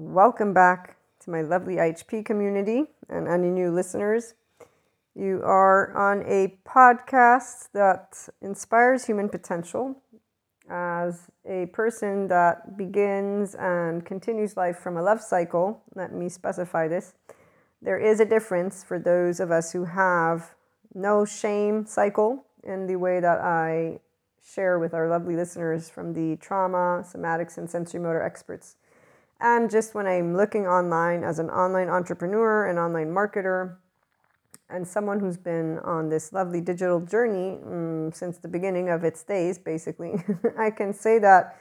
Welcome back to my lovely IHP community and any new listeners. You are on a podcast that inspires human potential as a person that begins and continues life from a love cycle. Let me specify this. There is a difference for those of us who have no shame cycle in the way that I share with our lovely listeners from the trauma, somatics, and sensory motor experts. And just when I'm looking online as an online entrepreneur, an online marketer, and someone who's been on this lovely digital journey um, since the beginning of its days, basically, I can say that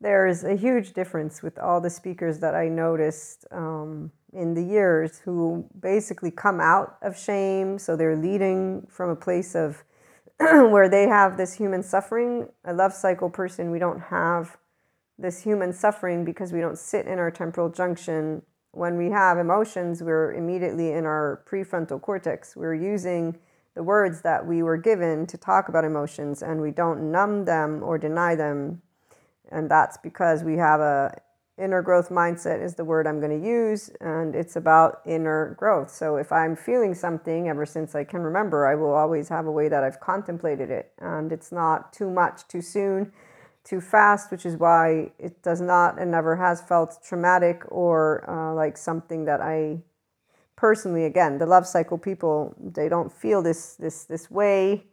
there is a huge difference with all the speakers that I noticed um, in the years who basically come out of shame. So they're leading from a place of where they have this human suffering. A love cycle person, we don't have this human suffering because we don't sit in our temporal junction. When we have emotions, we're immediately in our prefrontal cortex. We're using the words that we were given to talk about emotions and we don't numb them or deny them. And that's because we have a inner growth mindset is the word I'm going to use, and it's about inner growth. So if I'm feeling something ever since I can remember, I will always have a way that I've contemplated it, and it's not too much too soon too fast, which is why it does not and never has felt traumatic or uh, like something that I personally, again, the love cycle people, they don't feel this this this way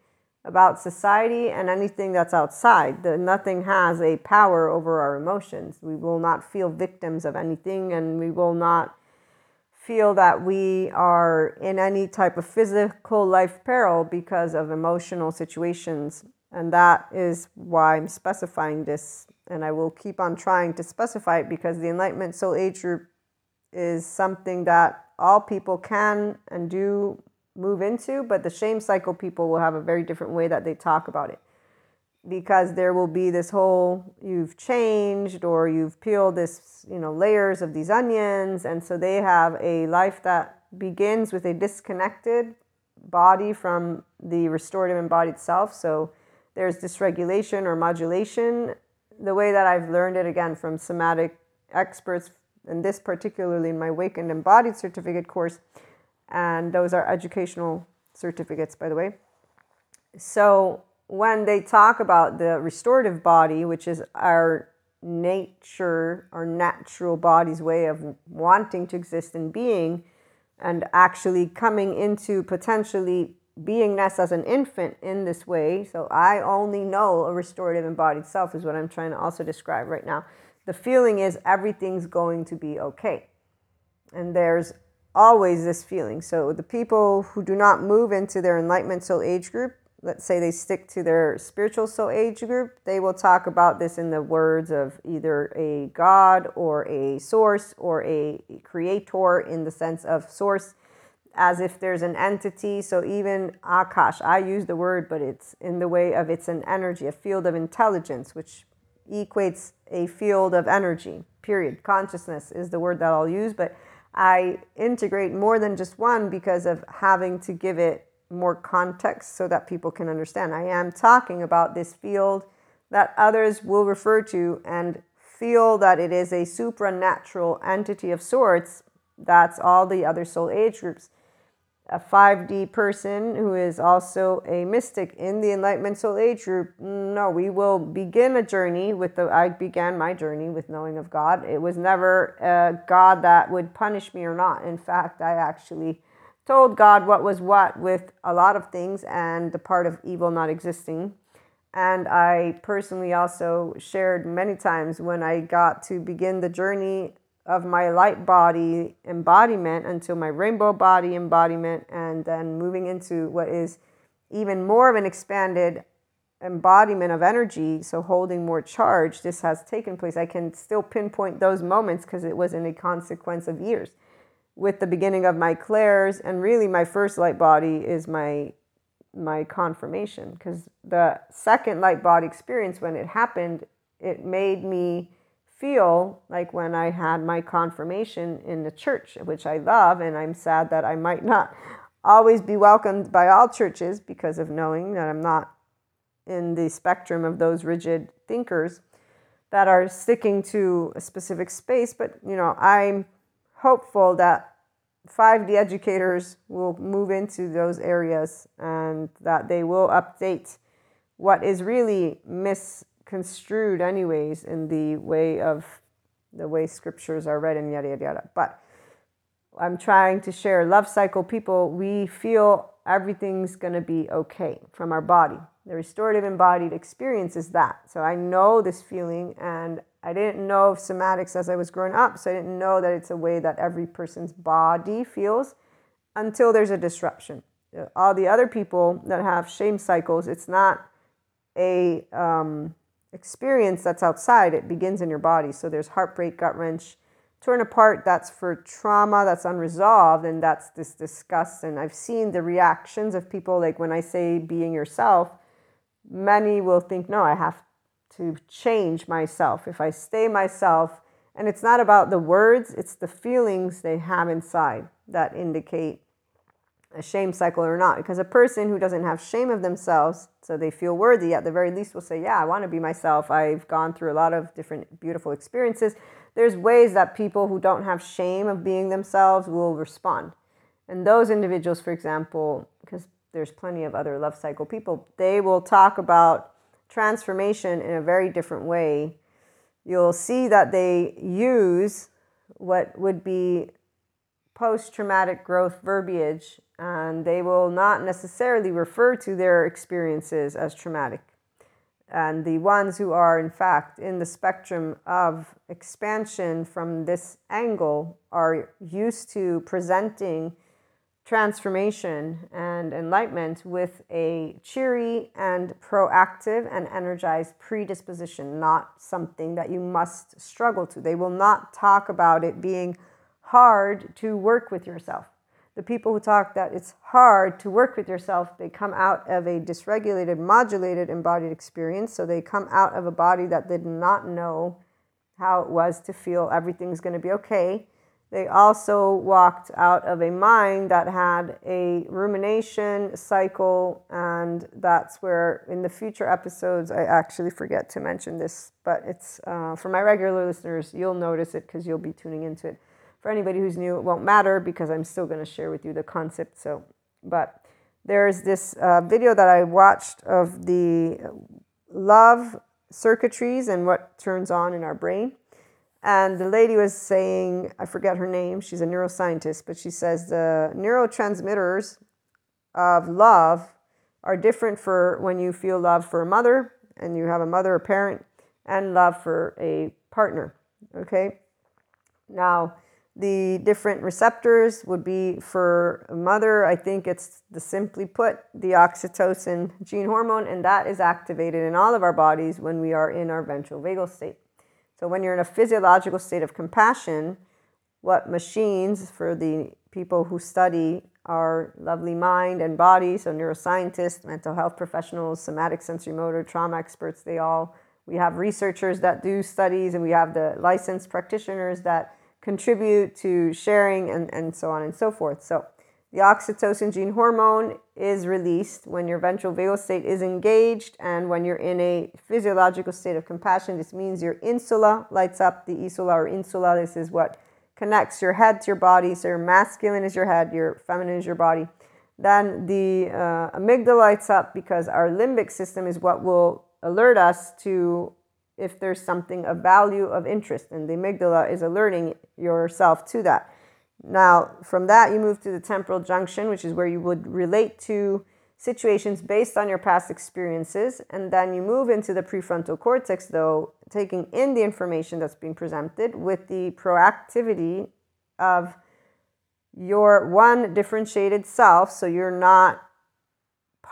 about society and anything that's outside. The, nothing has a power over our emotions. We will not feel victims of anything, and we will not feel that we are in any type of physical life peril because of emotional situations and that is why I'm specifying this. And I will keep on trying to specify it because the Enlightenment Soul Age group is something that all people can and do move into, but the shame cycle people will have a very different way that they talk about it. Because there will be this whole you've changed or you've peeled this, you know, layers of these onions. And so they have a life that begins with a disconnected body from the restorative embodied self. So there's dysregulation or modulation. The way that I've learned it again from somatic experts, and this particularly in my Awakened Embodied certificate course, and those are educational certificates, by the way. So when they talk about the restorative body, which is our nature, our natural body's way of wanting to exist and being, and actually coming into potentially beingness as an infant in this way. So I only know a restorative embodied self, is what I'm trying to also describe right now. The feeling is everything's going to be okay. And there's always this feeling. So the people who do not move into their enlightenment soul age group, let's say they stick to their spiritual soul age group, they will talk about this in the words of either a God or a source or a creator in the sense of source as if there's an entity. So even Akash, I use the word, but it's in the way of it's an energy, a field of intelligence, which equates a field of energy, period. Consciousness is the word that I'll use, but I integrate more than just one because of having to give it more context so that people can understand. I am talking about this field that others will refer to and feel that it is a supernatural entity of sorts. That's all the other soul age groups a 5D person who is also a mystic in the Enlightenment Soul Age group. No, we will begin a journey with the. I began my journey with knowing of God. It was never a God that would punish me or not. In fact, I actually told God what was what with a lot of things and the part of evil not existing. And I personally also shared many times when I got to begin the journey of my light body embodiment until my rainbow body embodiment, and then moving into what is even more of an expanded embodiment of energy, so holding more charge. This has taken place. I can still pinpoint those moments because it was in a consequence of years. With the beginning of my clairs, and really my first light body is my my confirmation because the second light body experience when it happened, it made me feel like when I had my confirmation in the church, which I love, and I'm sad that I might not always be welcomed by all churches because of knowing that I'm not in the spectrum of those rigid thinkers, that are sticking to a specific space. But, you know, I'm hopeful that 5D educators will move into those areas and that they will update what is really misconstrued, anyways, in the way of the way scriptures are read and yada yada yada. But I'm trying to share love cycle people, we feel everything's going to be okay from our body. The restorative embodied experience is that. So I know this feeling, and I didn't know of somatics as I was growing up. So I didn't know that it's a way that every person's body feels until there's a disruption. All the other people that have shame cycles, it's not a um, experience that's outside. It begins in your body. So there's heartbreak, gut wrench, torn apart. That's for trauma that's unresolved, and that's this disgust. And I've seen the reactions of people like when I say being yourself many will think, no, I have to change myself. If I stay myself, and it's not about the words, it's the feelings they have inside that indicate a shame cycle or not. Because a person who doesn't have shame of themselves, so they feel worthy, at the very least will say, Yeah, I want to be myself. I've gone through a lot of different beautiful experiences. There's ways that people who don't have shame of being themselves will respond. And those individuals, for example, because there's plenty of other love cycle people, they will talk about transformation in a very different way. You'll see that they use what would be post traumatic growth verbiage, and they will not necessarily refer to their experiences as traumatic. And the ones who are, in fact, in the spectrum of expansion from this angle are used to presenting transformation and enlightenment with a cheery and proactive and energized predisposition, not something that you must struggle to. They will not talk about it being hard to work with yourself. The people who talk that it's hard to work with yourself, they come out of a dysregulated, modulated embodied experience. So they come out of a body that did not know how it was to feel everything's going to be okay they also walked out of a mind that had a rumination cycle, and that's where in the future episodes I actually forget to mention this, but it's uh, for my regular listeners, you'll notice it because you'll be tuning into it. For anybody who's new, it won't matter because I'm still going to share with you the concept. So, but there's this uh, video that I watched of the love circuitries and what turns on in our brain and the lady was saying, I forget her name, she's a neuroscientist, but she says the neurotransmitters of love are different for when you feel love for a mother and you have a mother or parent and love for a partner. Okay. Now, the different receptors would be for a mother, I think it's the simply put, the oxytocin gene hormone, and that is activated in all of our bodies when we are in our ventral vagal state. So when you're in a physiological state of compassion, what machines for the people who study our lovely mind and body, so neuroscientists, mental health professionals, somatic sensory motor, trauma experts, they all, we have researchers that do studies and we have the licensed practitioners that contribute to sharing and, and so on and so forth. So the oxytocin gene hormone is released when your ventral vagal state is engaged and when you're in a physiological state of compassion. This means your insula lights up, the isula or insula. This is what connects your head to your body. So your masculine is your head, your feminine is your body. Then the uh, amygdala lights up because our limbic system is what will alert us to if there's something of value of interest, and the amygdala is alerting yourself to that. Now, from that, you move to the temporal junction, which is where you would relate to situations based on your past experiences. And then you move into the prefrontal cortex, though, taking in the information that's being presented with the proactivity of your one differentiated self. So you're not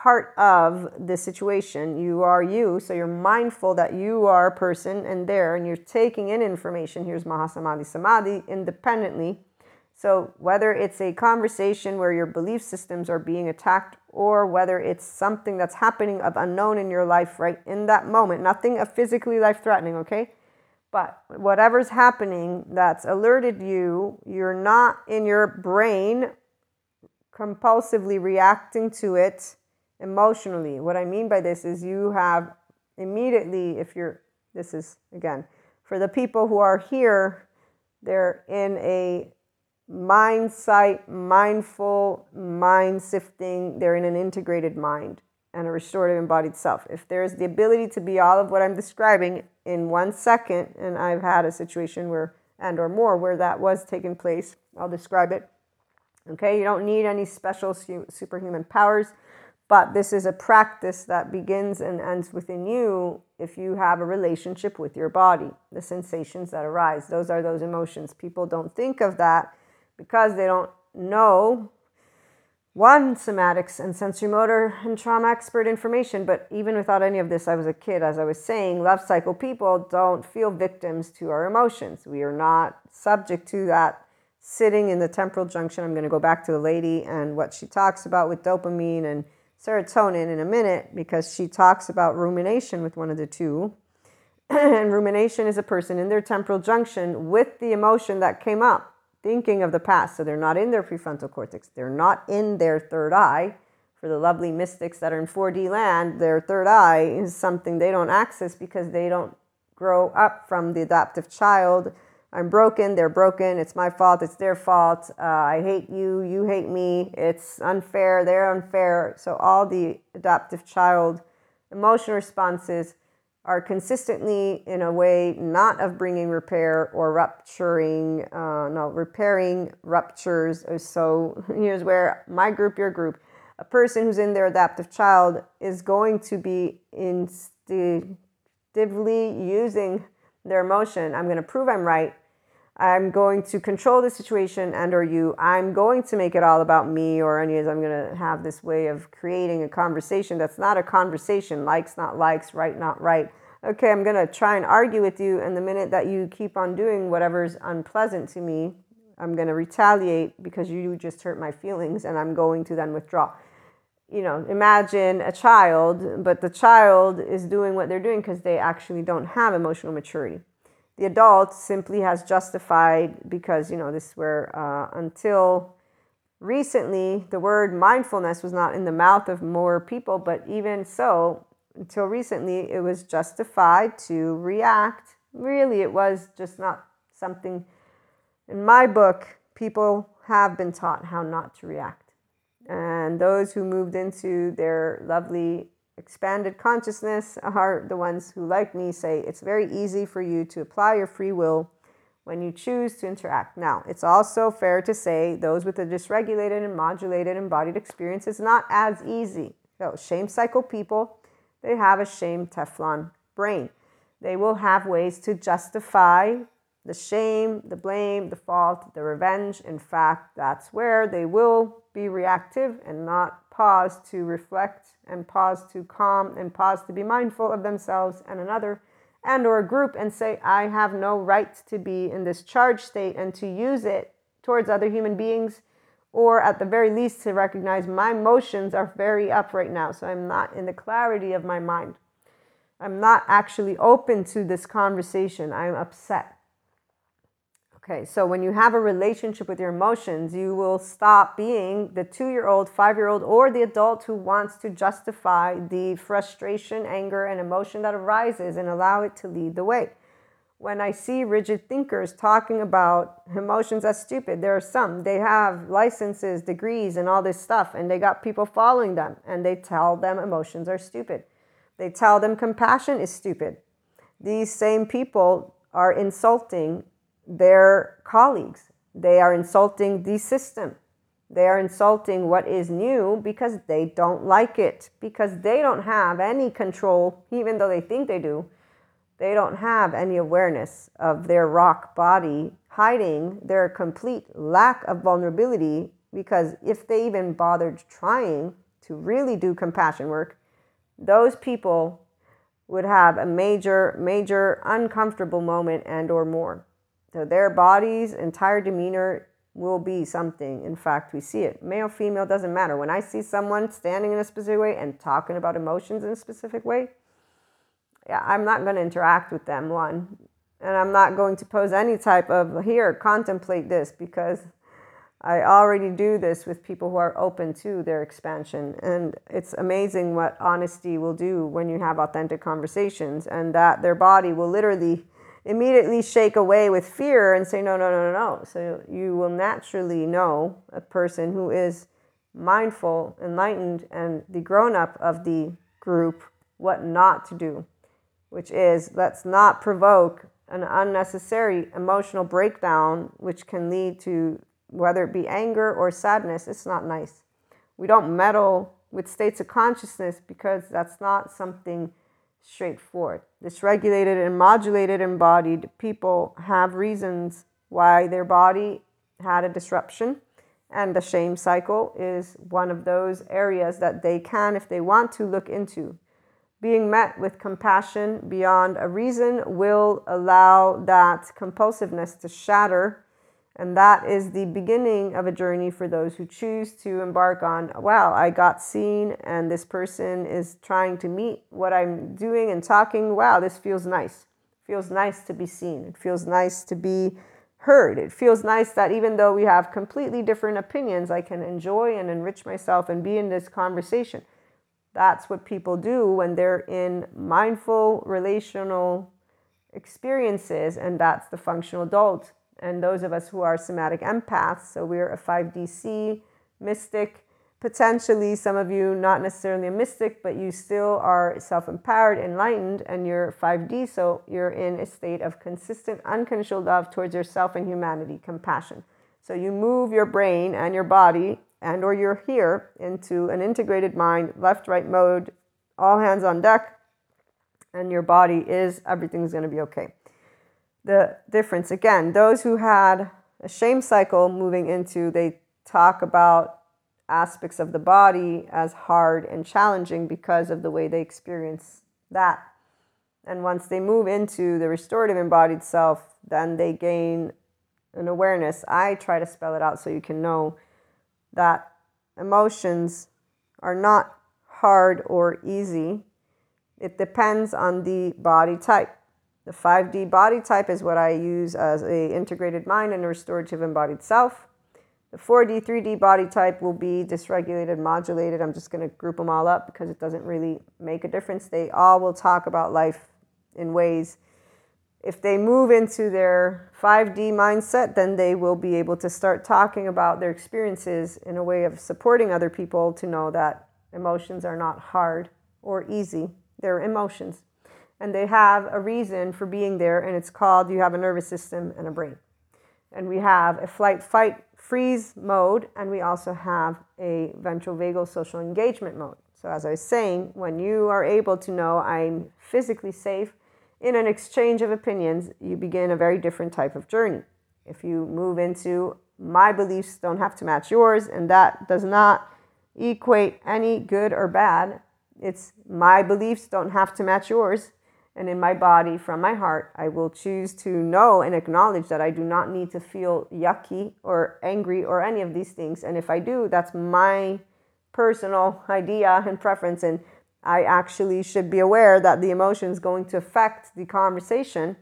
part of the situation. You are you. So you're mindful that you are a person and there, and you're taking in information. Here's Mahasamadhi Samadhi independently so, whether it's a conversation where your belief systems are being attacked, or whether it's something that's happening of unknown in your life right in that moment, nothing of physically life threatening, okay? But whatever's happening that's alerted you, you're not in your brain compulsively reacting to it emotionally. What I mean by this is you have immediately, if you're This is, again, for the people who are here, they're in a mind sight, mindful, mind sifting, they're in an integrated mind and a restorative embodied self. If there's the ability to be all of what I'm describing in one second, and I've had a situation where, and or more, where that was taking place, I'll describe it. Okay, you don't need any special superhuman powers, but this is a practice that begins and ends within you if you have a relationship with your body, the sensations that arise. Those are those emotions. People don't think of that because they don't know one somatics and sensory motor and trauma expert information but even without any of this i was a kid as i was saying love cycle people don't feel victims to our emotions we are not subject to that sitting in the temporal junction i'm going to go back to the lady and what she talks about with dopamine and serotonin in a minute because she talks about rumination with one of the two and rumination is a person in their temporal junction with the emotion that came up thinking of the past. So they're not in their prefrontal cortex, they're not in their third eye. For the lovely mystics that are in 4D land, their third eye is something they don't access because they don't grow up from the adaptive child. I'm broken, they're broken, it's my fault, it's their fault, uh, I hate you, you hate me, it's unfair, they're unfair. So, all the adaptive child emotion responses are consistently in a way not of bringing repair or rupturing, uh, no, repairing ruptures. So here's where my group, your group, a person who's in their adaptive child is going to be instinctively using their emotion. I'm going to prove I'm right. I'm going to control the situation and or you. I'm going to make it all about me or anyways, I'm going to have this way of creating a conversation that's not a conversation, likes not likes, right not right. Okay, I'm going to try and argue with you and the minute that you keep on doing whatever's unpleasant to me, I'm going to retaliate because you just hurt my feelings and I'm going to then withdraw. You know, imagine a child, but the child is doing what they're doing because they actually don't have emotional maturity the adult simply has justified because you know this is where uh, until recently the word mindfulness was not in the mouth of more people but even so until recently it was justified to react. Really it was just not something in my book people have been taught how not to react. And those who moved into their lovely expanded consciousness are the ones who, like me, say it's very easy for you to apply your free will when you choose to interact. Now, it's also fair to say those with a dysregulated and modulated embodied experience is not as easy. So, shame cycle people, they have a shame Teflon brain. They will have ways to justify the shame, the blame, the fault, the revenge. In fact, that's where they will be reactive and not pause to reflect and pause to calm and pause to be mindful of themselves and another and or a group and say i have no right to be in this charged state and to use it towards other human beings or at the very least to recognize my emotions are very up right now so i'm not in the clarity of my mind. I'm not actually open to this conversation. I'm upset Okay, so when you have a relationship with your emotions, you will stop being the two year old, five year old, or the adult who wants to justify the frustration, anger, and emotion that arises and allow it to lead the way. When I see rigid thinkers talking about emotions as stupid, there are some, they have licenses, degrees, and all this stuff, and they got people following them, and they tell them emotions are stupid. They tell them compassion is stupid. These same people are insulting their colleagues. They are insulting the system. They are insulting what is new because they don't like it, because they don't have any control, even though they think they do. They don't have any awareness of their rock body hiding their complete lack of vulnerability. Because if they even bothered trying to really do compassion work, those people would have a major, major uncomfortable moment and or more. So their body's entire demeanor will be something. In fact, we see it. Male, female, doesn't matter. When I see someone standing in a specific way and talking about emotions in a specific way, yeah, I'm not going to interact with them, one. And I'm not going to pose any type of here, contemplate this because I already do this with people who are open to their expansion. And it's amazing what honesty will do when you have authentic conversations, and that their body will literally immediately shake away with fear and say, no, no, no, no, no. So you will naturally know a person who is mindful, enlightened, and the grown up of the group what not to do, which is let's not provoke an unnecessary emotional breakdown, which can lead to whether it be anger or sadness, it's not nice. We don't meddle with states of consciousness because that's not something straightforward. Dysregulated and modulated embodied people have reasons why their body had a disruption. And the shame cycle is one of those areas that they can, if they want to, look into. Being met with compassion beyond a reason will allow that compulsiveness to shatter and that is the beginning of a journey for those who choose to embark on wow, I got seen, and this person is trying to meet what I'm doing and talking. Wow, this feels nice. It feels nice to be seen. It feels nice to be heard. It feels nice that even though we have completely different opinions, I can enjoy and enrich myself and be in this conversation. That's what people do when they're in mindful relational experiences, and that's the functional adult and those of us who are somatic empaths, so we're a 5DC mystic, potentially some of you not necessarily a mystic, but you still are self empowered, enlightened, and you're 5D, so you're in a state of consistent, unconditional love towards yourself and humanity, compassion. So you move your brain and your body and or you're here into an integrated mind, left right mode, all hands on deck, and your body is everything's going to be okay the difference. Again, those who had a shame cycle moving into, they talk about aspects of the body as hard and challenging because of the way they experience that. And once they move into the restorative embodied self, then they gain an awareness. I try to spell it out so you can know that emotions are not hard or easy. It depends on the body type. The 5D body type is what I use as a integrated mind and a restorative embodied self. The 4D, 3D body type will be dysregulated, modulated. I'm just going to group them all up because it doesn't really make a difference. They all will talk about life in ways. If they move into their 5D mindset, then they will be able to start talking about their experiences in a way of supporting other people to know that emotions are not hard or easy. They're emotions and they have a reason for being there, and it's called you have a nervous system and a brain. And we have a flight, fight, freeze mode, and we also have a ventral vagal social engagement mode. So, as I was saying, when you are able to know I'm physically safe in an exchange of opinions, you begin a very different type of journey. If you move into my beliefs don't have to match yours, and that does not equate any good or bad, it's my beliefs don't have to match yours and in my body from my heart, I will choose to know and acknowledge that I do not need to feel yucky or angry or any of these things. And if I do, that's my personal idea and preference. And I actually should be aware that the emotion is going to affect the conversation.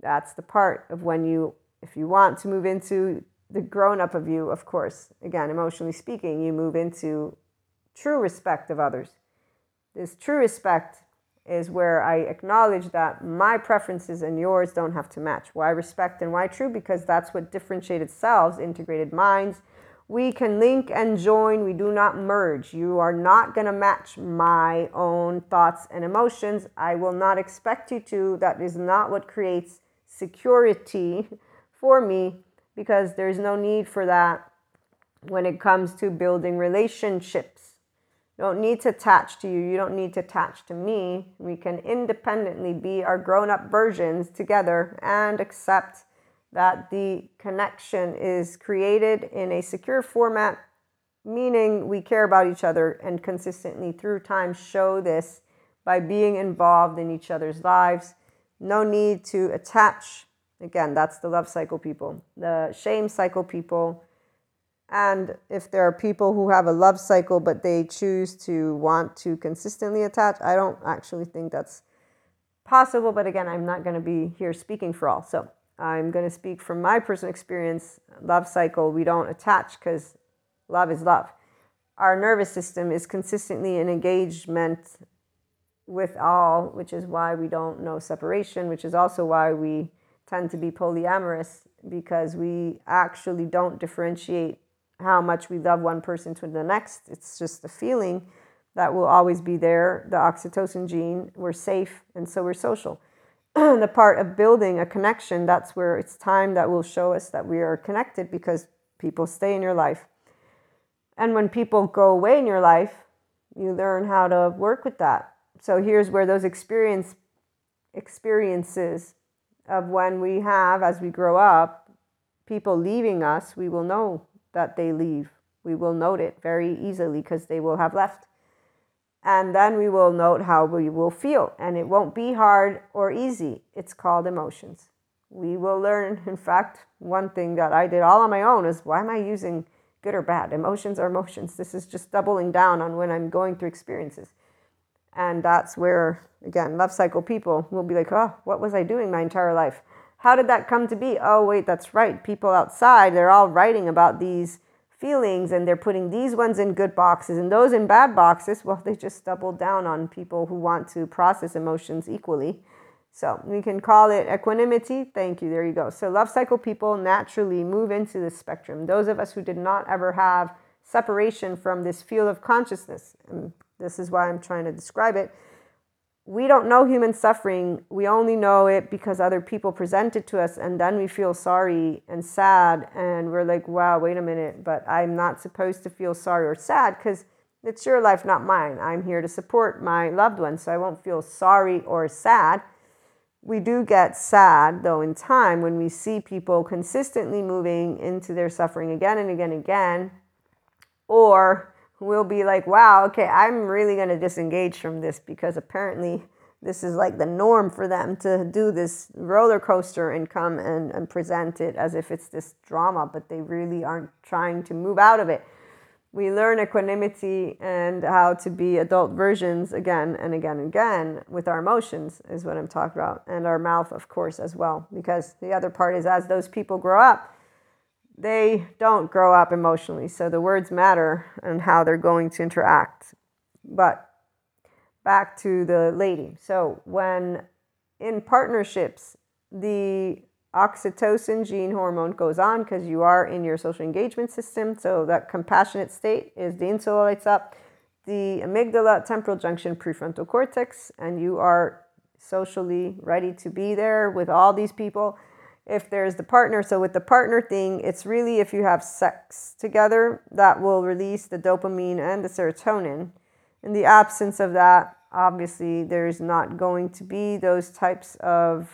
That's the part of when you, if you want to move into the grown up of you, of course, again, emotionally speaking, you move into true respect of others. This true respect is where I acknowledge that my preferences and yours don't have to match. Why respect and why true? Because that's what differentiated selves, integrated minds. We can link and join, we do not merge. You are not going to match my own thoughts and emotions. I will not expect you to. That is not what creates security for me because there's no need for that when it comes to building relationships don't need to attach to you. You don't need to attach to me. We can independently be our grown up versions together and accept that the connection is created in a secure format, meaning we care about each other and consistently through time show this by being involved in each other's lives. No need to attach. Again, that's the love cycle people. The shame cycle people and if there are people who have a love cycle but they choose to want to consistently attach, I don't actually think that's possible. But again, I'm not going to be here speaking for all. So I'm going to speak from my personal experience. Love cycle, we don't attach because love is love. Our nervous system is consistently in engagement with all, which is why we don't know separation, which is also why we tend to be polyamorous because we actually don't differentiate how much we love one person to the next. It's just a feeling that will always be there. The oxytocin gene, we're safe, and so we're social. the part of building a connection, that's where it's time that will show us that we are connected because people stay in your life. And when people go away in your life, you learn how to work with that. So here's where those experience experiences of when we have as we grow up people leaving us, we will know that they leave. We will note it very easily because they will have left. And then we will note how we will feel. And it won't be hard or easy. It's called emotions. We will learn, in fact, one thing that I did all on my own is why am I using good or bad? Emotions are emotions. This is just doubling down on when I'm going through experiences. And that's where, again, love cycle people will be like, oh, what was I doing my entire life? How did that come to be? Oh, wait, that's right. People outside, they're all writing about these feelings and they're putting these ones in good boxes and those in bad boxes. Well, they just doubled down on people who want to process emotions equally. So we can call it equanimity. Thank you. There you go. So love cycle people naturally move into the spectrum. Those of us who did not ever have separation from this field of consciousness, and this is why I'm trying to describe it, we don't know human suffering. We only know it because other people present it to us, and then we feel sorry and sad, and we're like, wow, wait a minute, but I'm not supposed to feel sorry or sad because it's your life, not mine. I'm here to support my loved ones, so I won't feel sorry or sad. We do get sad, though, in time when we see people consistently moving into their suffering again and again and again, or will be like, wow, okay, I'm really going to disengage from this because apparently this is like the norm for them to do this roller coaster and come and, and present it as if it's this drama, but they really aren't trying to move out of it. We learn equanimity and how to be adult versions again and again and again with our emotions, is what I'm talking about, and our mouth, of course, as well. Because the other part is as those people grow up, they don't grow up emotionally. So the words matter and how they're going to interact. But back to the lady. So when in partnerships, the oxytocin gene hormone goes on because you are in your social engagement system. So that compassionate state is the insula lights up, the amygdala, temporal junction, prefrontal cortex, and you are socially ready to be there with all these people if there's the partner. So with the partner thing, it's really if you have sex together that will release the dopamine and the serotonin. In the absence of that, obviously, there's not going to be those types of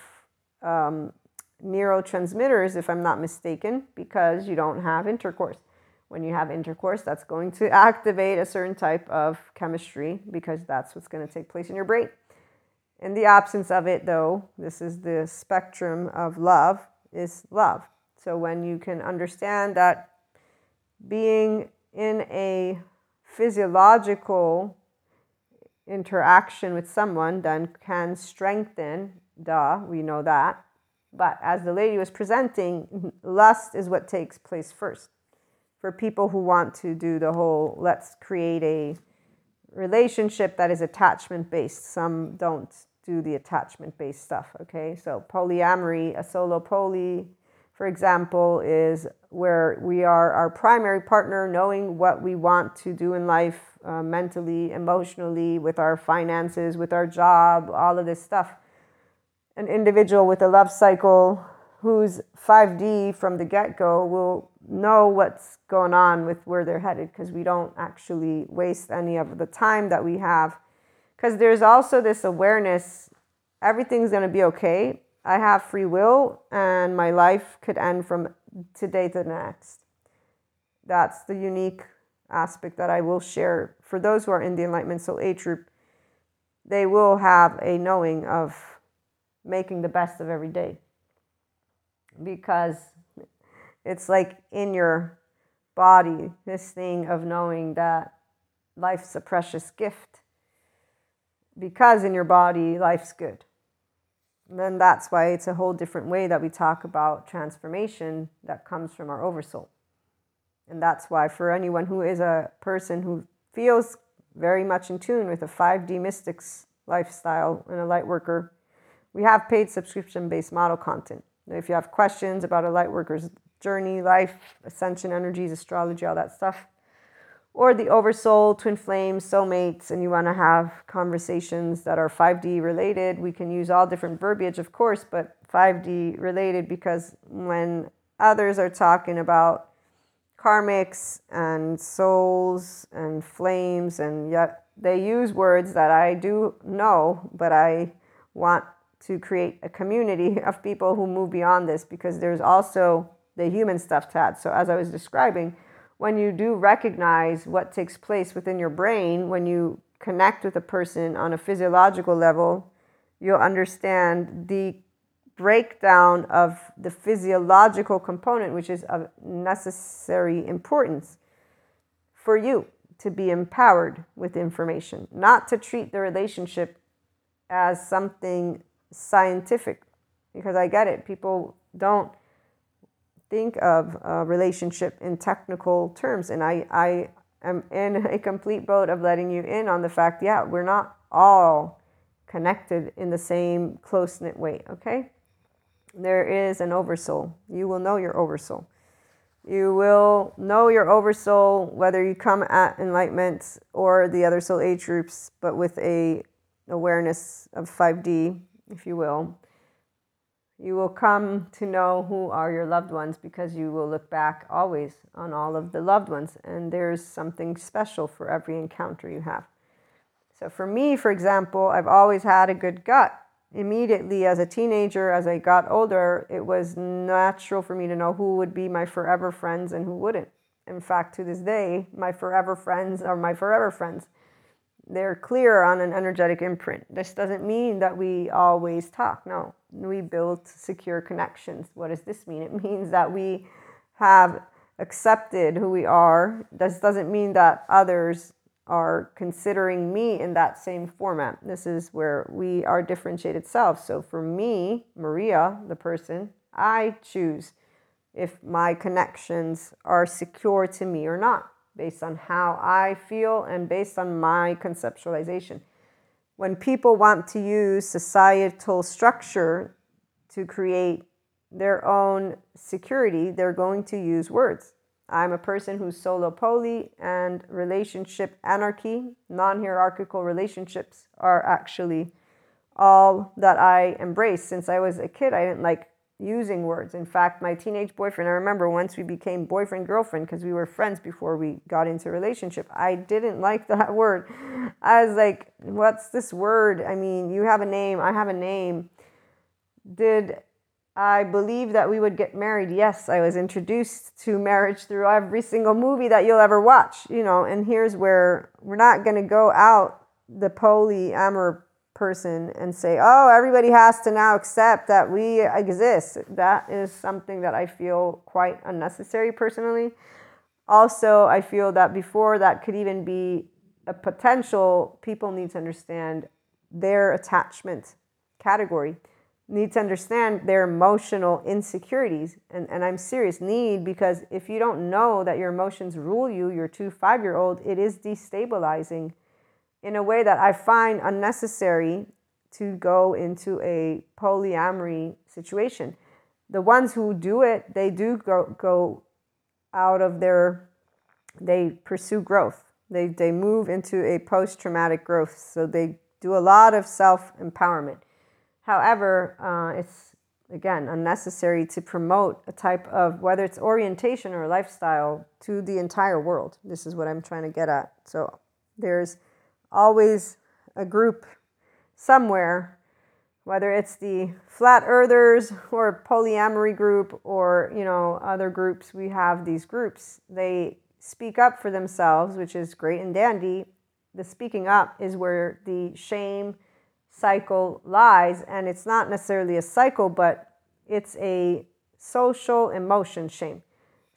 um, neurotransmitters, if I'm not mistaken, because you don't have intercourse. When you have intercourse, that's going to activate a certain type of chemistry because that's what's going to take place in your brain. In the absence of it, though, this is the spectrum of love, is love. So when you can understand that being in a physiological interaction with someone then can strengthen, duh, we know that. But as the lady was presenting, lust is what takes place first. For people who want to do the whole let's create a relationship that is attachment based, some don't do the attachment based stuff. Okay, so polyamory, a solo poly, for example, is where we are our primary partner, knowing what we want to do in life uh, mentally, emotionally, with our finances, with our job, all of this stuff. An individual with a love cycle who's 5D from the get go will know what's going on with where they're headed because we don't actually waste any of the time that we have because there's also this awareness everything's going to be okay. I have free will, and my life could end from today to the next. That's the unique aspect that I will share for those who are in the Enlightenment Soul Age group. They will have a knowing of making the best of every day because it's like in your body this thing of knowing that life's a precious gift because in your body, life's good. then that's why it's a whole different way that we talk about transformation that comes from our oversoul. And that's why, for anyone who is a person who feels very much in tune with a 5D mystics lifestyle and a light worker, we have paid subscription based model content. If you have questions about a light worker's journey, life, ascension energies, astrology, all that stuff, or the oversoul, twin flames, soulmates, and you want to have conversations that are 5D related, we can use all different verbiage, of course, but 5D related because when others are talking about karmics and souls and flames, and yet they use words that I do know, but I want to create a community of people who move beyond this because there's also the human stuff to add. So, as I was describing, when you do recognize what takes place within your brain, when you connect with a person on a physiological level, you'll understand the breakdown of the physiological component, which is of necessary importance for you to be empowered with information, not to treat the relationship as something scientific. Because I get it, people don't think of a relationship in technical terms. And I, I am in a complete boat of letting you in on the fact, yeah, we're not all connected in the same close knit way, okay? There is an oversoul. You will know your oversoul. You will know your oversoul whether you come at enlightenment or the other soul age groups, but with a awareness of 5D, if you will. You will come to know who are your loved ones because you will look back always on all of the loved ones, and there's something special for every encounter you have. So, for me, for example, I've always had a good gut. Immediately as a teenager, as I got older, it was natural for me to know who would be my forever friends and who wouldn't. In fact, to this day, my forever friends are my forever friends. They're clear on an energetic imprint. This doesn't mean that we always talk. No, we build secure connections. What does this mean? It means that we have accepted who we are. This doesn't mean that others are considering me in that same format. This is where we are differentiated selves. So for me, Maria, the person, I choose if my connections are secure to me or not, based on how I feel and based on my conceptualization when people want to use societal structure to create their own security, they're going to use words. I'm a person who's solo poly and relationship anarchy, non hierarchical relationships are actually all that I embrace. Since I was a kid, I didn't like using words. In fact, my teenage boyfriend, I remember once we became boyfriend girlfriend because we were friends before we got into a relationship. I didn't like that word. I was like, what's this word? I mean, you have a name, I have a name. Did I believe that we would get married? Yes, I was introduced to marriage through every single movie that you'll ever watch, you know, and here's where we're not going to go out the polyamor person and say, oh, everybody has to now accept that we exist. That is something that I feel quite unnecessary personally. Also, I feel that before that could even be a potential, people need to understand their attachment category, need to understand their emotional insecurities. And, and I'm serious, need because if you don't know that your emotions rule you, your two five year old, it is destabilizing in a way that I find unnecessary to go into a polyamory situation. The ones who do it, they do go, go out of their, they pursue growth. They, they move into a post traumatic growth. So they do a lot of self empowerment. However, uh, it's again unnecessary to promote a type of whether it's orientation or lifestyle to the entire world. This is what I'm trying to get at. So there's always a group somewhere, whether it's the flat earthers or polyamory group or you know other groups. We have these groups. They speak up for themselves, which is great and dandy. The speaking up is where the shame cycle lies, and it's not necessarily a cycle, but it's a social emotion shame.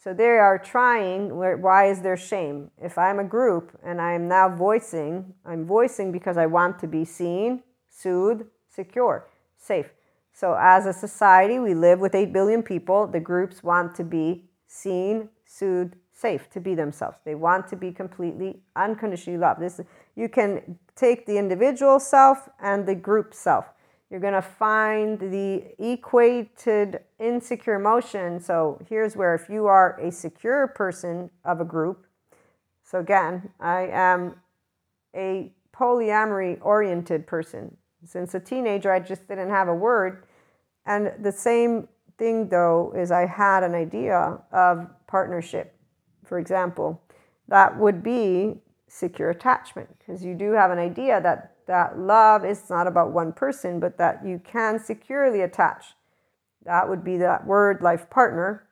So they are trying, why is there shame? If I'm a group and I'm now voicing, I'm voicing because I want to be seen, soothed, secure, safe. So, as a society, we live with 8 billion people. The groups want to be seen, soothed, safe to be themselves. They want to be completely unconditionally loved. This you can take the individual self and the group self. You're going to find the equated insecure emotion. So here's where if you are a secure person of a group, so again, I am a polyamory oriented person. Since a teenager, I just didn't have a word. And the same thing, though, is I had an idea of partnership for example, that would be secure attachment because you do have an idea that that love is not about one person, but that you can securely attach. That would be that word life partner.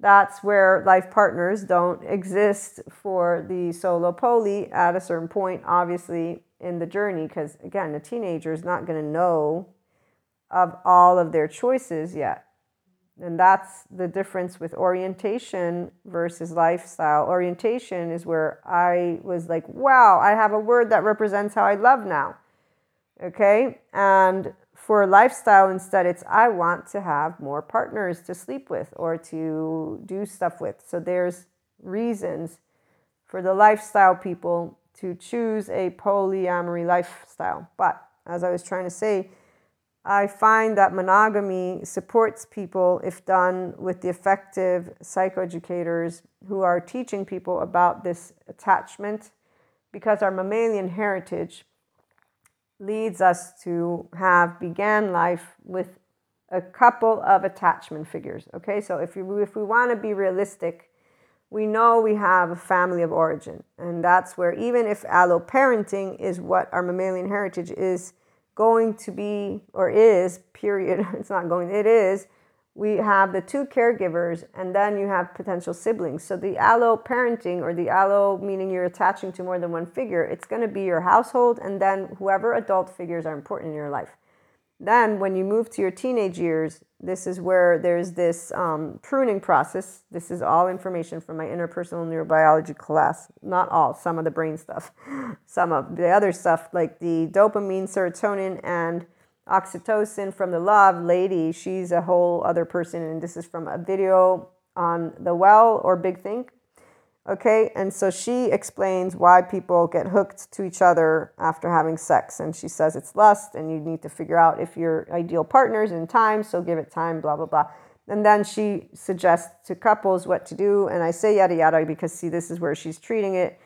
That's where life partners don't exist for the solo poly at a certain point, obviously, in the journey. Because again, a teenager is not going to know of all of their choices yet. And that's the difference with orientation versus lifestyle. Orientation is where I was like, wow, I have a word that represents how I love now. Okay. And for lifestyle, instead, it's I want to have more partners to sleep with or to do stuff with. So there's reasons for the lifestyle people to choose a polyamory lifestyle. But as I was trying to say, I find that monogamy supports people if done with the effective psychoeducators who are teaching people about this attachment because our mammalian heritage leads us to have began life with a couple of attachment figures. Okay, so if, you, if we want to be realistic, we know we have a family of origin, and that's where even if allo parenting is what our mammalian heritage is going to be or is period it's not going it is we have the two caregivers and then you have potential siblings. So the allo parenting or the allo meaning you're attaching to more than one figure it's going to be your household and then whoever adult figures are important in your life. Then, when you move to your teenage years, this is where there's this um, pruning process. This is all information from my interpersonal neurobiology class. Not all, some of the brain stuff. Some of the other stuff, like the dopamine, serotonin, and oxytocin from the love lady, she's a whole other person. And this is from a video on the Well or Big Think Okay, and so she explains why people get hooked to each other after having sex. And she says it's lust, and you need to figure out if you're ideal partners in time, so give it time, blah, blah, blah. And then she suggests to couples what to do. And I say yada yada because, see, this is where she's treating it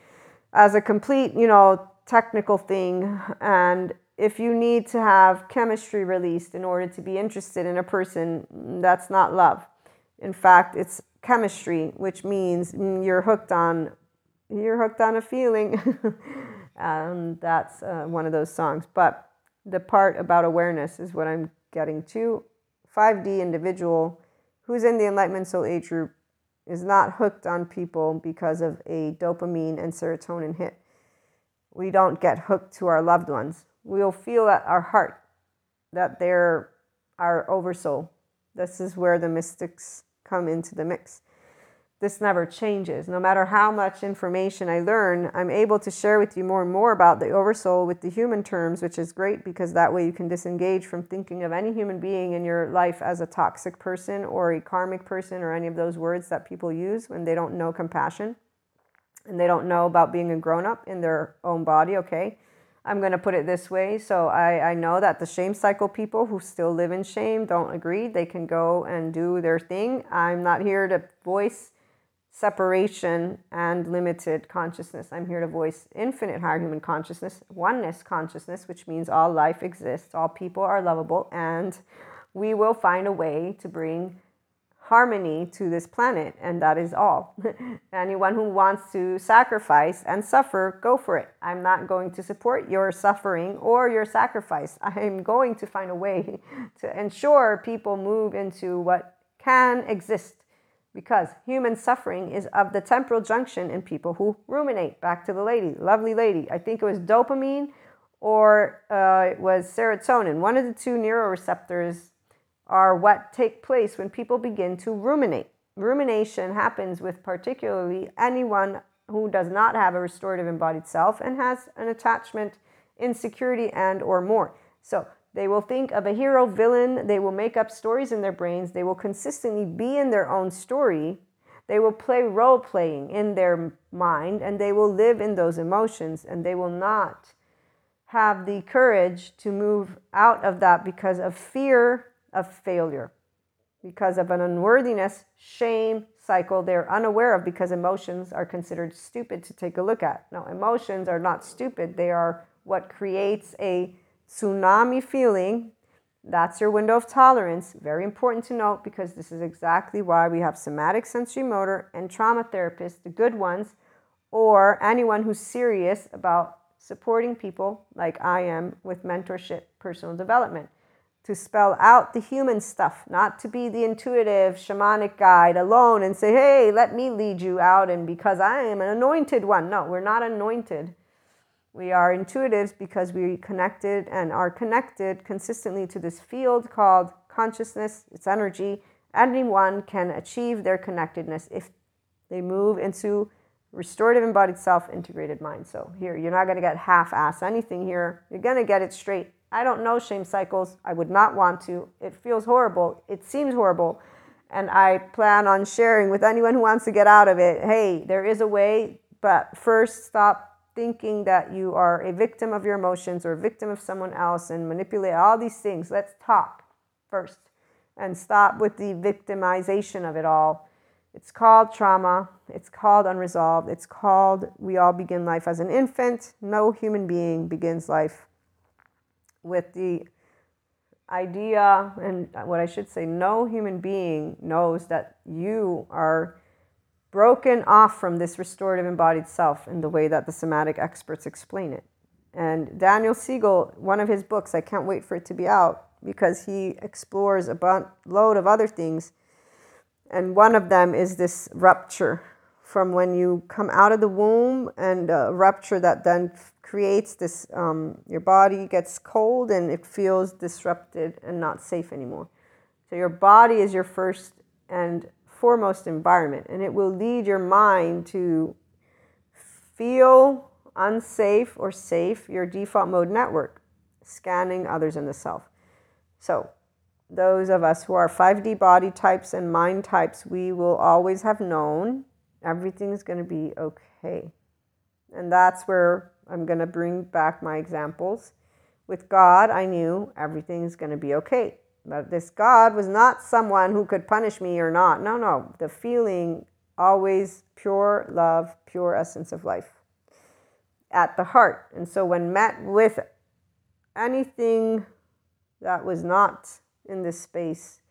as a complete, you know, technical thing. And if you need to have chemistry released in order to be interested in a person, that's not love. In fact, it's chemistry, which means you're hooked on you're hooked on a feeling. and that's uh, one of those songs. But the part about awareness is what I'm getting to. 5D individual who's in the Enlightenment Soul Age group is not hooked on people because of a dopamine and serotonin hit. We don't get hooked to our loved ones. We'll feel at our heart that they're our oversoul. This is where the mystics come into the mix. This never changes. No matter how much information I learn, I'm able to share with you more and more about the oversoul with the human terms, which is great because that way you can disengage from thinking of any human being in your life as a toxic person or a karmic person or any of those words that people use when they don't know compassion and they don't know about being a grown up in their own body, okay? I'm going to put it this way. So I, I know that the shame cycle people who still live in shame don't agree. They can go and do their thing. I'm not here to voice separation and limited consciousness. I'm here to voice infinite higher human consciousness, oneness consciousness, which means all life exists, all people are lovable, and we will find a way to bring harmony to this planet, and that is all. Anyone who wants to sacrifice and suffer, go for it. I'm not going to support your suffering or your sacrifice. I'm going to find a way to ensure people move into what can exist because human suffering is of the temporal junction in people who ruminate. Back to the lady, lovely lady. I think it was dopamine or uh, it was serotonin. One of the two neuroreceptors are what take place when people begin to ruminate. Rumination happens with particularly anyone who does not have a restorative embodied self and has an attachment insecurity and or more. So They will think of a hero, villain. They will make up stories in their brains. They will consistently be in their own story. They will play role playing in their mind and they will live in those emotions and they will not have the courage to move out of that because of fear of failure, because of an unworthiness, shame cycle they're unaware of because emotions are considered stupid to take a look at. No, emotions are not stupid, they are what creates a tsunami feeling. That's your window of tolerance. Very important to note because this is exactly why we have somatic sensory motor and trauma therapists, the good ones, or anyone who's serious about supporting people like I am with mentorship, personal development, to spell out the human stuff, not to be the intuitive shamanic guide alone and say, hey, let me lead you out. And because I am an anointed one. No, we're not anointed. We are intuitives because we connected and are connected consistently to this field called consciousness, it's energy. Anyone can achieve their connectedness if they move into restorative embodied self integrated mind. So here, you're not going to get half ass anything here. You're going to get it straight. I don't know shame cycles. I would not want to. It feels horrible. It seems horrible. And I plan on sharing with anyone who wants to get out of it hey, there is a way, but first stop thinking that you are a victim of your emotions or a victim of someone else and manipulate all these things. Let's talk first and stop with the victimization of it all it's called trauma. It's called unresolved. It's called we all begin life as an infant. No human being begins life with the idea, and what I should say, no human being knows that you are broken off from this restorative embodied self in the way that the somatic experts explain it. And Daniel Siegel, one of his books, I can't wait for it to be out because he explores a bunch load of other things and one of them is this rupture from when you come out of the womb and a rupture that then creates this um, your body gets cold and it feels disrupted and not safe anymore. So your body is your first and foremost environment and it will lead your mind to feel unsafe or safe your default mode network scanning others in the self. So those of us who are 5D body types and mind types, we will always have known everything's going to be okay. And that's where I'm going to bring back my examples. With God, I knew everything's going to be okay. But this God was not someone who could punish me or not. No, no. The feeling always pure love, pure essence of life at the heart. And so when met with anything that was not in this space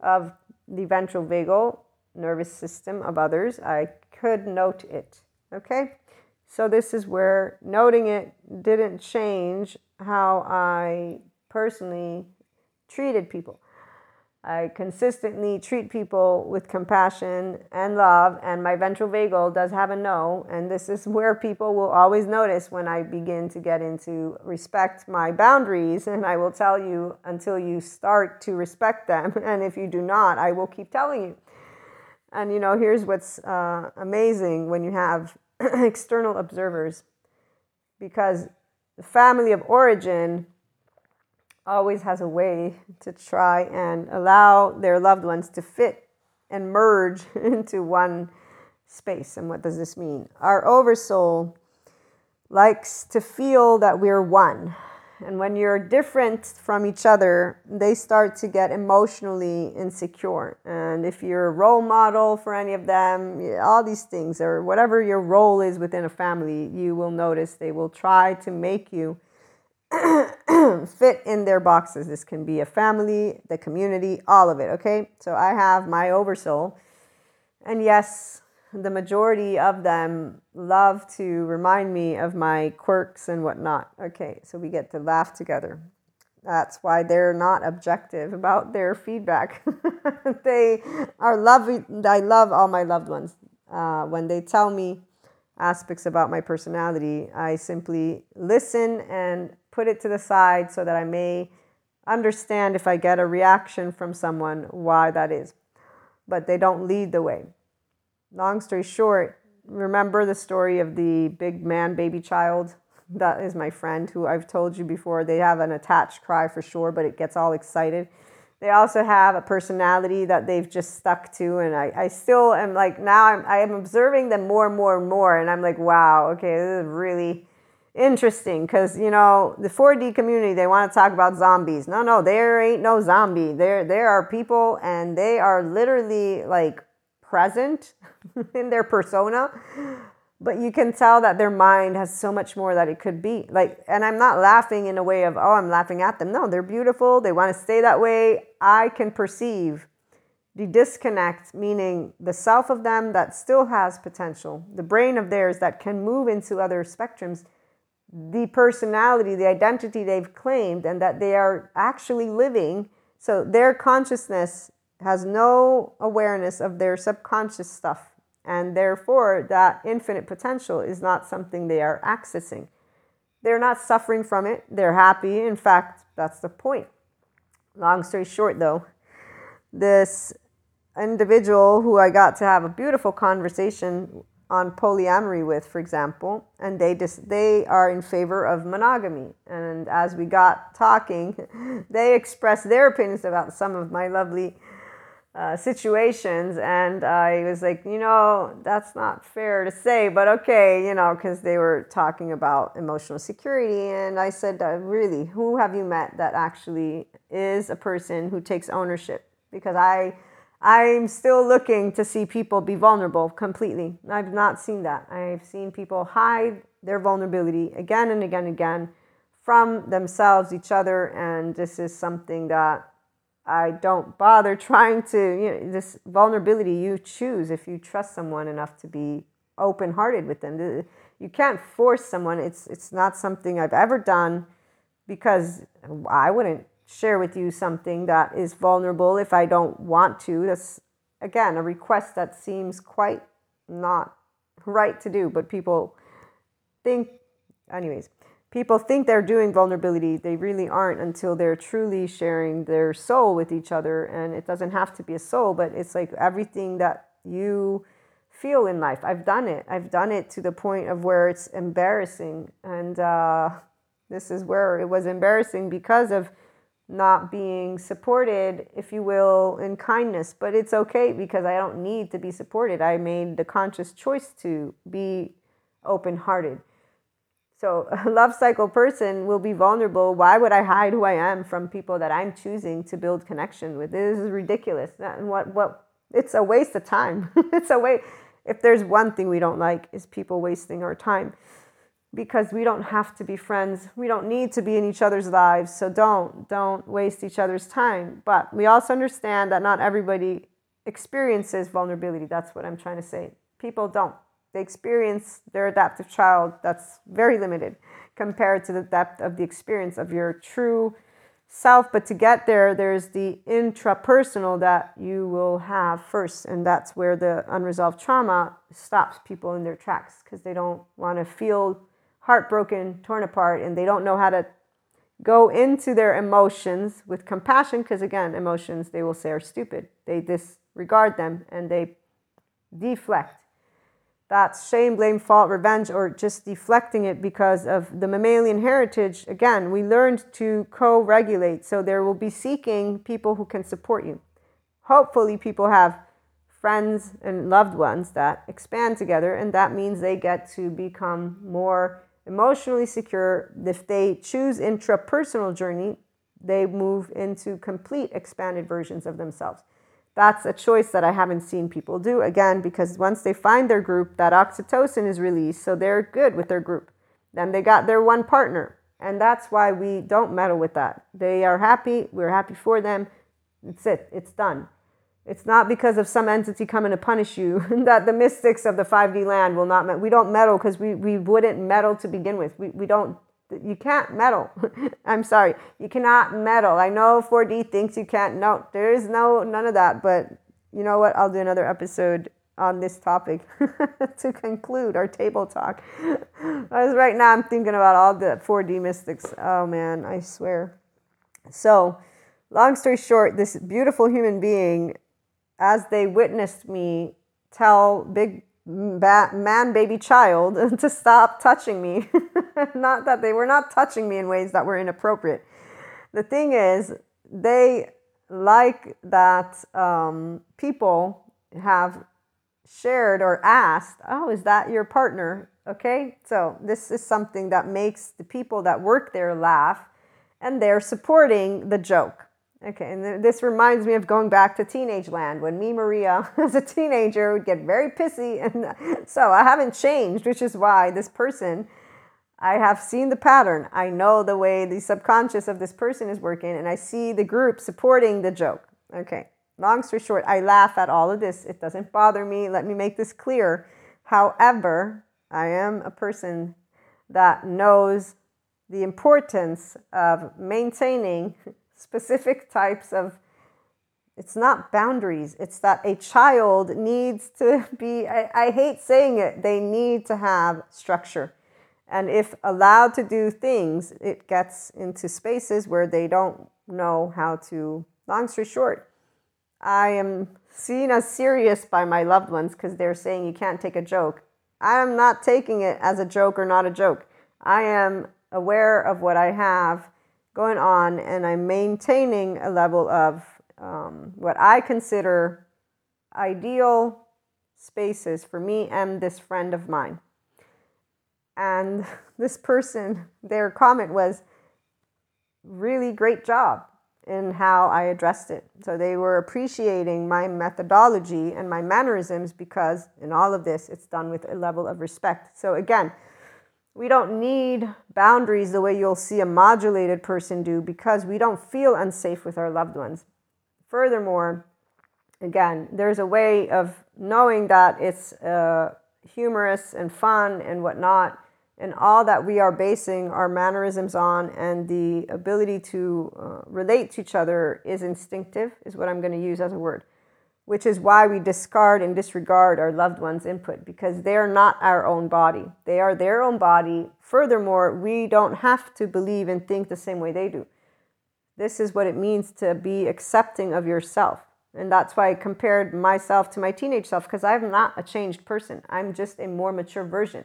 of the ventral vagal nervous system of others, I could note it. Okay? So, this is where noting it didn't change how I personally treated people. I consistently treat people with compassion and love, and my ventral vagal does have a no. And this is where people will always notice when I begin to get into respect my boundaries. And I will tell you until you start to respect them. And if you do not, I will keep telling you. And you know, here's what's uh, amazing when you have external observers, because the family of origin always has a way to try and allow their loved ones to fit and merge into one space. And what does this mean? Our oversoul likes to feel that we're one. And when you're different from each other, they start to get emotionally insecure. And if you're a role model for any of them, all these things, or whatever your role is within a family, you will notice they will try to make you fit in their boxes. This can be a family, the community, all of it, okay? So I have my oversoul. And yes, the majority of them love to remind me of my quirks and whatnot. Okay, so we get to laugh together. That's why they're not objective about their feedback. they are loving, I love all my loved ones. Uh, when they tell me aspects about my personality, I simply listen and put it to the side so that I may understand if I get a reaction from someone why that is. But they don't lead the way. Long story short, remember the story of the big man baby child that is my friend who I've told you before. They have an attached cry for sure, but it gets all excited. They also have a personality that they've just stuck to, and I, I still am like now I'm I am observing them more and more and more, and I'm like, wow, okay, this is really interesting because you know the 4D community they want to talk about zombies. No, no, there ain't no zombie. There there are people, and they are literally like present in their persona but you can tell that their mind has so much more that it could be. Like and i'm not laughing in a way of oh i'm laughing at them. No they're beautiful. They want to stay that way. I can perceive the disconnect meaning the self of them that still has potential the brain of theirs that can move into other spectrums the personality the identity they've claimed and that they are actually living. So their consciousness has no awareness of their subconscious stuff and therefore, that infinite potential is not something they are accessing. They're not suffering from it, they're happy. In fact, that's the point. Long story short, though, this individual who I got to have a beautiful conversation on polyamory with, for example, and they just they are in favor of monogamy. And as we got talking, they expressed their opinions about some of my lovely uh, situations and i was like you know that's not fair to say but okay you know because they were talking about emotional security and i said uh, really who have you met that actually is a person who takes ownership? Because i i'm still looking to see people be vulnerable completely. I've not seen that. I've seen people hide their vulnerability again and again and again from themselves each other and this is something that I don't bother trying to, you know, this vulnerability you choose if you trust someone enough to be open hearted with them. You can't force someone. It's, it's not something I've ever done because I wouldn't share with you something that is vulnerable if I don't want to. That's, again, a request that seems quite not right to do, but people think, anyways people think they're doing vulnerability. They really aren't until they're truly sharing their soul with each other. And it doesn't have to be a soul, but it's like everything that you feel in life. I've done it. I've done it to the point of where it's embarrassing. And uh, this is where it was embarrassing because of not being supported, if you will, in kindness. But it's okay because I don't need to be supported. I made the conscious choice to be open hearted so a love cycle person will be vulnerable. Why would I hide who I am from people that I'm choosing to build connection with? This is ridiculous. What what it's a waste of time. it's a way if there's one thing we don't like is people wasting our time because we don't have to be friends. We don't need to be in each other's lives. So don't don't waste each other's time. But we also understand that not everybody experiences vulnerability. That's what I'm trying to say. People don't the experience their adaptive child that's very limited compared to the depth of the experience of your true self. But to get there there's the intrapersonal that you will have first and that's where the unresolved trauma stops people in their tracks because they don't want to feel heartbroken torn apart and they don't know how to go into their emotions with compassion because again emotions they will say are stupid. They disregard them and they deflect that's shame, blame, fault, revenge, or just deflecting it because of the mammalian heritage. Again, we learned to co regulate. So there will be seeking people who can support you. Hopefully, people have friends and loved ones that expand together, and that means they get to become more emotionally secure. If they choose intrapersonal journey, they move into complete expanded versions of themselves that's a choice that I haven't seen people do again because once they find their group, that oxytocin is released, so they're good with their group. Then they got their one partner, and that's why we don't meddle with that. They are happy, we're happy for them. It's it, it's done. It's not because of some entity coming to punish you that the mystics of the 5D land will not. We don't meddle because we, we wouldn't meddle to begin with. We, we don't you can't meddle. I'm sorry, you cannot meddle. I know 4D thinks you can't. No, there is no none of that. But you know what? I'll do another episode on this topic to conclude our table talk. As right now, I'm thinking about all the 4D mystics. Oh man, I swear. So, long story short, this beautiful human being, as they witnessed me tell big man, baby, child to stop touching me. not that they were not touching me in ways that were inappropriate. The thing is, they like that um, people have shared or asked, Oh, is that your partner? Okay, so this is something that makes the people that work there laugh and they're supporting the joke. Okay, and this reminds me of going back to teenage land when me, Maria, as a teenager, would get very pissy. And so I haven't changed, which is why this person, I have seen the pattern. I know the way the subconscious of this person is working, and I see the group supporting the joke. Okay, long story short, I laugh at all of this. It doesn't bother me. Let me make this clear. However, I am a person that knows the importance of maintaining specific types of it's not boundaries it's that a child needs to be I, I, hate saying it they need to have structure. And if allowed to do things it gets into spaces where they don't know how to long story short i am seen as serious by my loved ones because they're saying you can't take a joke. I am not taking it as a joke or not a joke. I am aware of what i have going on and I'm maintaining a level of um, what I consider ideal spaces for me and this friend of mine. And this person, their comment was, really great job in how I addressed it. So they were appreciating my methodology and my mannerisms because in all of this, it's done with a level of respect. So again, we don't need boundaries the way you'll see a modulated person do because we don't feel unsafe with our loved ones. Furthermore, again, there's a way of knowing that it's uh, humorous and fun and whatnot, and all that we are basing our mannerisms on and the ability to uh, relate to each other is instinctive, is what I'm going to use as a word which is why we discard and disregard our loved ones' input because they are not our own body. They are their own body. Furthermore, we don't have to believe and think the same way they do. This is what it means to be accepting of yourself. And that's why I compared myself to my teenage self because I'm not a changed person. I'm just a more mature version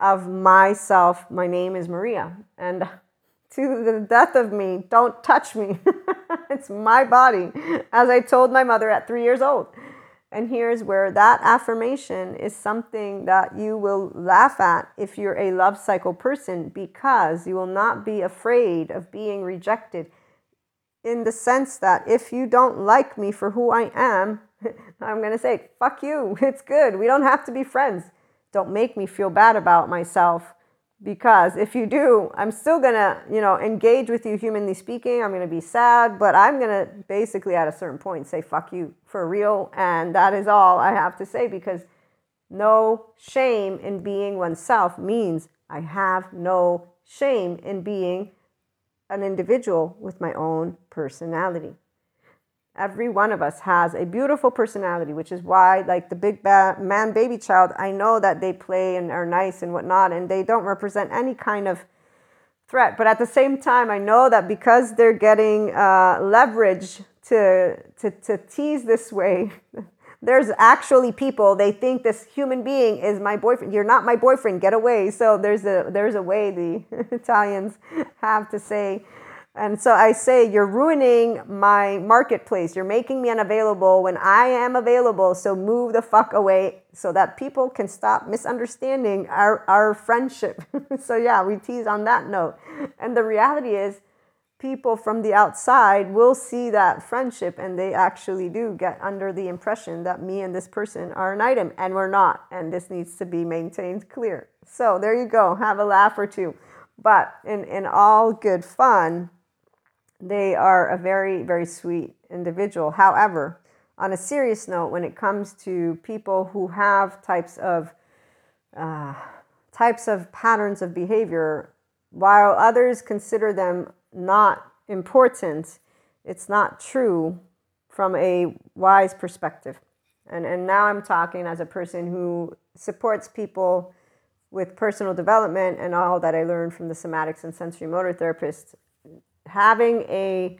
of myself. My name is Maria. And to the death of me, don't touch me. it's my body, as I told my mother at three years old. And here's where that affirmation is something that you will laugh at if you're a love cycle person because you will not be afraid of being rejected. In the sense that if you don't like me for who I am, I'm going to say, fuck you. It's good. We don't have to be friends. Don't make me feel bad about myself because if you do i'm still going to you know engage with you humanly speaking. I'm going to be sad but i'm going to basically at a certain point say fuck you for real. And that is all i have to say because no shame in being oneself means i have no shame in being an individual with my own personality Every one of us has a beautiful personality, which is why, like the big ba- man baby child, I know that they play and are nice and whatnot, and they don't represent any kind of threat. But at the same time, I know that because they're getting uh, leverage to, to, to tease this way, there's actually people they think this human being is my boyfriend. You're not my boyfriend. Get away. So there's a there's a way the italians have to say and so I say, you're ruining my marketplace. You're making me unavailable when I am available. So move the fuck away so that people can stop misunderstanding our, our friendship. so, yeah, we tease on that note. And the reality is, people from the outside will see that friendship and they actually do get under the impression that me and this person are an item and we're not. And this needs to be maintained clear. So, there you go. Have a laugh or two. But in, in all good fun, they are a very, very sweet individual. However, on a serious note, when it comes to people who have types of uh, types of patterns of behavior, while others consider them not important, it's not true from a wise perspective. And, and now I'm talking as a person who supports people with personal development and all that I learned from the somatics and sensory motor therapist having a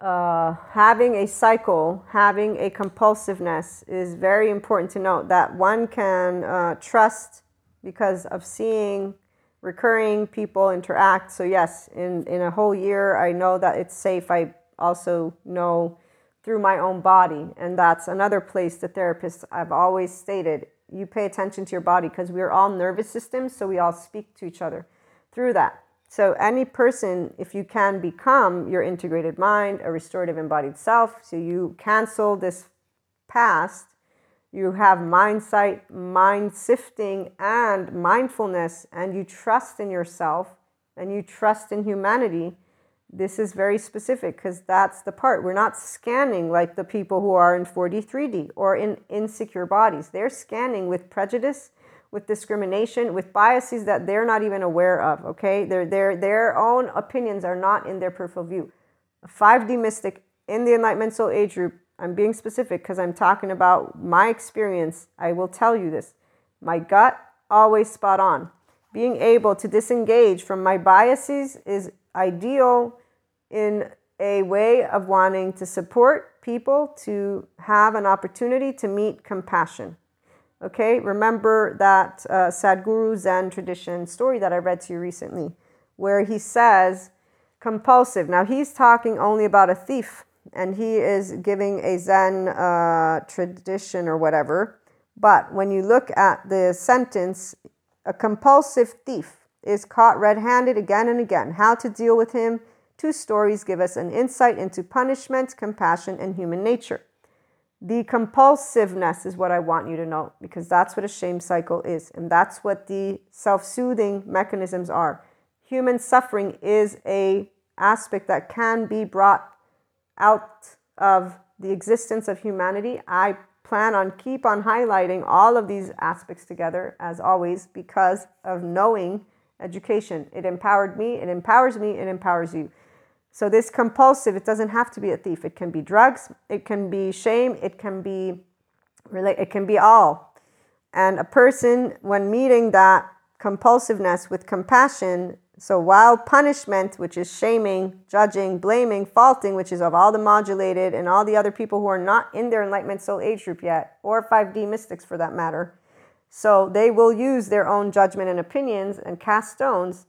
uh, having a cycle, having a compulsiveness is very important to note that one can uh, trust because of seeing recurring people interact. So yes, in in a whole year, I know that it's safe. I also know through my own body, and that's another place the therapists I've always stated. You pay attention to your body because we're all nervous systems, so we all speak to each other through that. So any person, if you can become your integrated mind, a restorative embodied self, so you cancel this past you have mind sight, mind sifting, and mindfulness, and you trust in yourself and you trust in humanity. This is very specific because that's the part. We're not scanning like the people who are in 4D, 3D or in insecure bodies. They're scanning with prejudice, with discrimination, with biases that they're not even aware of. Okay, their their their own opinions are not in their peripheral view. A 5D mystic in the Enlightenment Soul Age group I'm being specific because I'm talking about my experience. I will tell you this. My gut, always spot on. Being able to disengage from my biases is ideal in a way of wanting to support people to have an opportunity to meet compassion. Okay, remember that uh, Sadhguru Zen tradition story that I read to you recently, where he says compulsive. Now, he's talking only about a thief and he is giving a Zen uh, tradition or whatever. But when you look at the sentence, a compulsive thief is caught red handed again and again. How to deal with him? Two stories give us an insight into punishment, compassion, and human nature. The compulsiveness is what I want you to know because that's what a shame cycle is, and that's what the self soothing mechanisms are. Human suffering is a aspect that can be brought out of the existence of humanity. I plan on keep on highlighting all of these aspects together as always because of knowing education. It empowered me, it empowers me, it empowers you. So this compulsive, it doesn't have to be a thief. It can be drugs, it can be shame, it can be relate it can be all. And a person when meeting that compulsiveness with compassion so while punishment, which is shaming, judging, blaming, faulting, which is of all the modulated and all the other people who are not in their enlightenment soul age group yet, or 5D mystics for that matter, so they will use their own judgment and opinions and cast stones.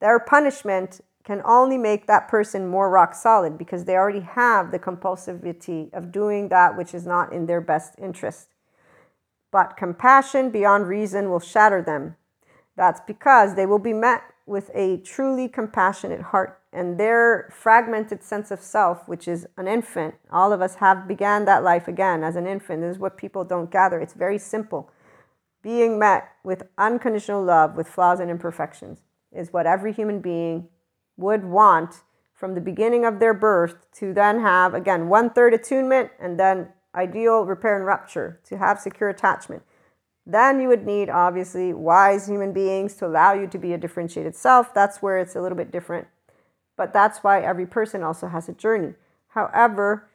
Their punishment can only make that person more rock solid because they already have the compulsivity of doing that which is not in their best interest. But compassion beyond reason will shatter them. That's because they will be met with a truly compassionate heart and their fragmented sense of self which is an infant all of us have began that life again as an infant this is what people don't gather it's very simple being met with unconditional love with flaws and imperfections is what every human being would want from the beginning of their birth to then have again one third attunement and then ideal repair and rupture to have secure attachment then you would need, obviously, wise human beings to allow you to be a differentiated self. That's where it's a little bit different. But that's why every person also has a journey. However,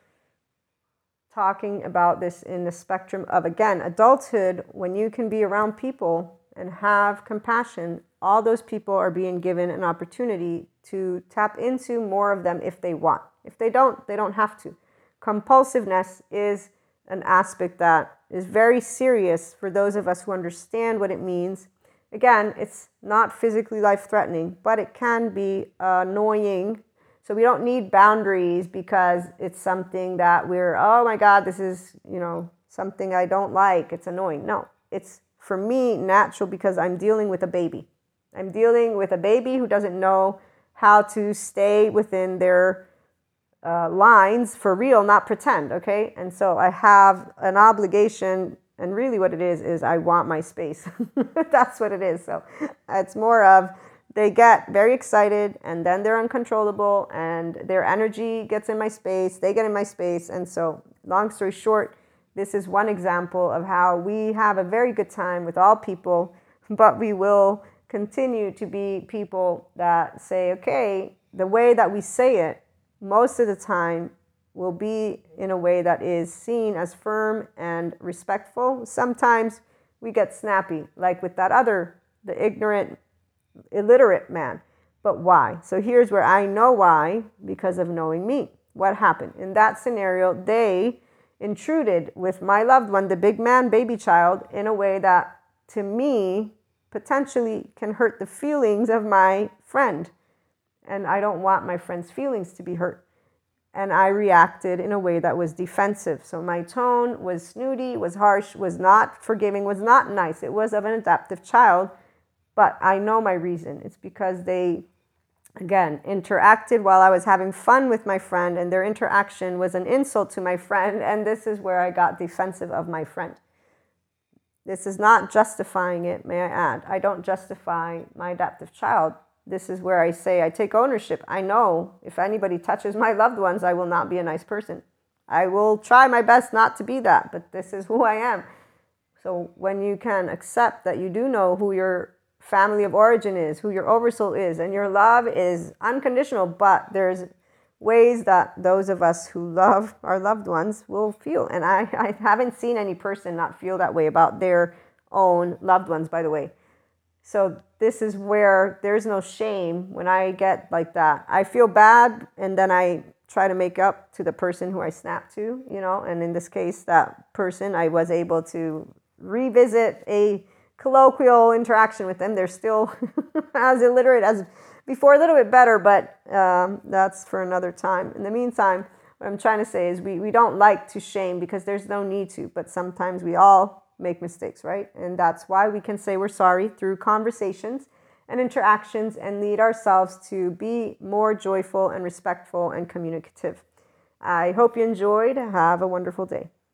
talking about this in the spectrum of, again, adulthood, when you can be around people and have compassion, all those people are being given an opportunity to tap into more of them if they want. If they don't, they don't have to. Compulsiveness is an aspect that is very serious for those of us who understand what it means. Again, it's not physically life threatening, but it can be annoying. So we don't need boundaries because it's something that we're, oh my God, this is, you know, something I don't like. It's annoying. No, it's for me natural because I'm dealing with a baby. I'm dealing with a baby who doesn't know how to stay within their uh, lines for real, not pretend, okay? And so I have an obligation, and really what it is, is I want my space. That's what it is. So it's more of they get very excited and then they're uncontrollable and their energy gets in my space, they get in my space. And so, long story short, this is one example of how we have a very good time with all people, but we will continue to be people that say, okay, the way that we say it most of the time will be in a way that is seen as firm and respectful. Sometimes we get snappy, like with that other, the ignorant, illiterate man. But why? So here's where I know why because of knowing me. What happened? In that scenario, they intruded with my loved one, the big man, baby child, in a way that to me potentially can hurt the feelings of my friend. And I don't want my friend's feelings to be hurt. And I reacted in a way that was defensive. So my tone was snooty, was harsh, was not forgiving, was not nice. It was of an adaptive child. But I know my reason. It's because they again, interacted while I was having fun with my friend, and their interaction was an insult to my friend, and this is where I got defensive of my friend. This is not justifying it, may I add. I don't justify my adaptive child. This is where I say I take ownership. I know if anybody touches my loved ones, I will not be a nice person. I will try my best not to be that, but this is who I am. So when you can accept that you do know who your family of origin is, who your oversoul is, and your love is unconditional, but there's ways that those of us who love our loved ones will feel. And I, I haven't seen any person not feel that way about their own loved ones, by the way. So this is where there's no shame when I get like that. I feel bad and then I try to make up to the person who I snapped to, you know, and in this case, that person, I was able to revisit a colloquial interaction with them. They're still as illiterate as before, a little bit better, but um, that's for another time. In the meantime, what I'm trying to say is we, we don't like to shame because there's no need to, but sometimes we all make mistakes, right? And that's why we can say we're sorry through conversations and interactions and lead ourselves to be more joyful and respectful and communicative. I hope you enjoyed. Have a wonderful day.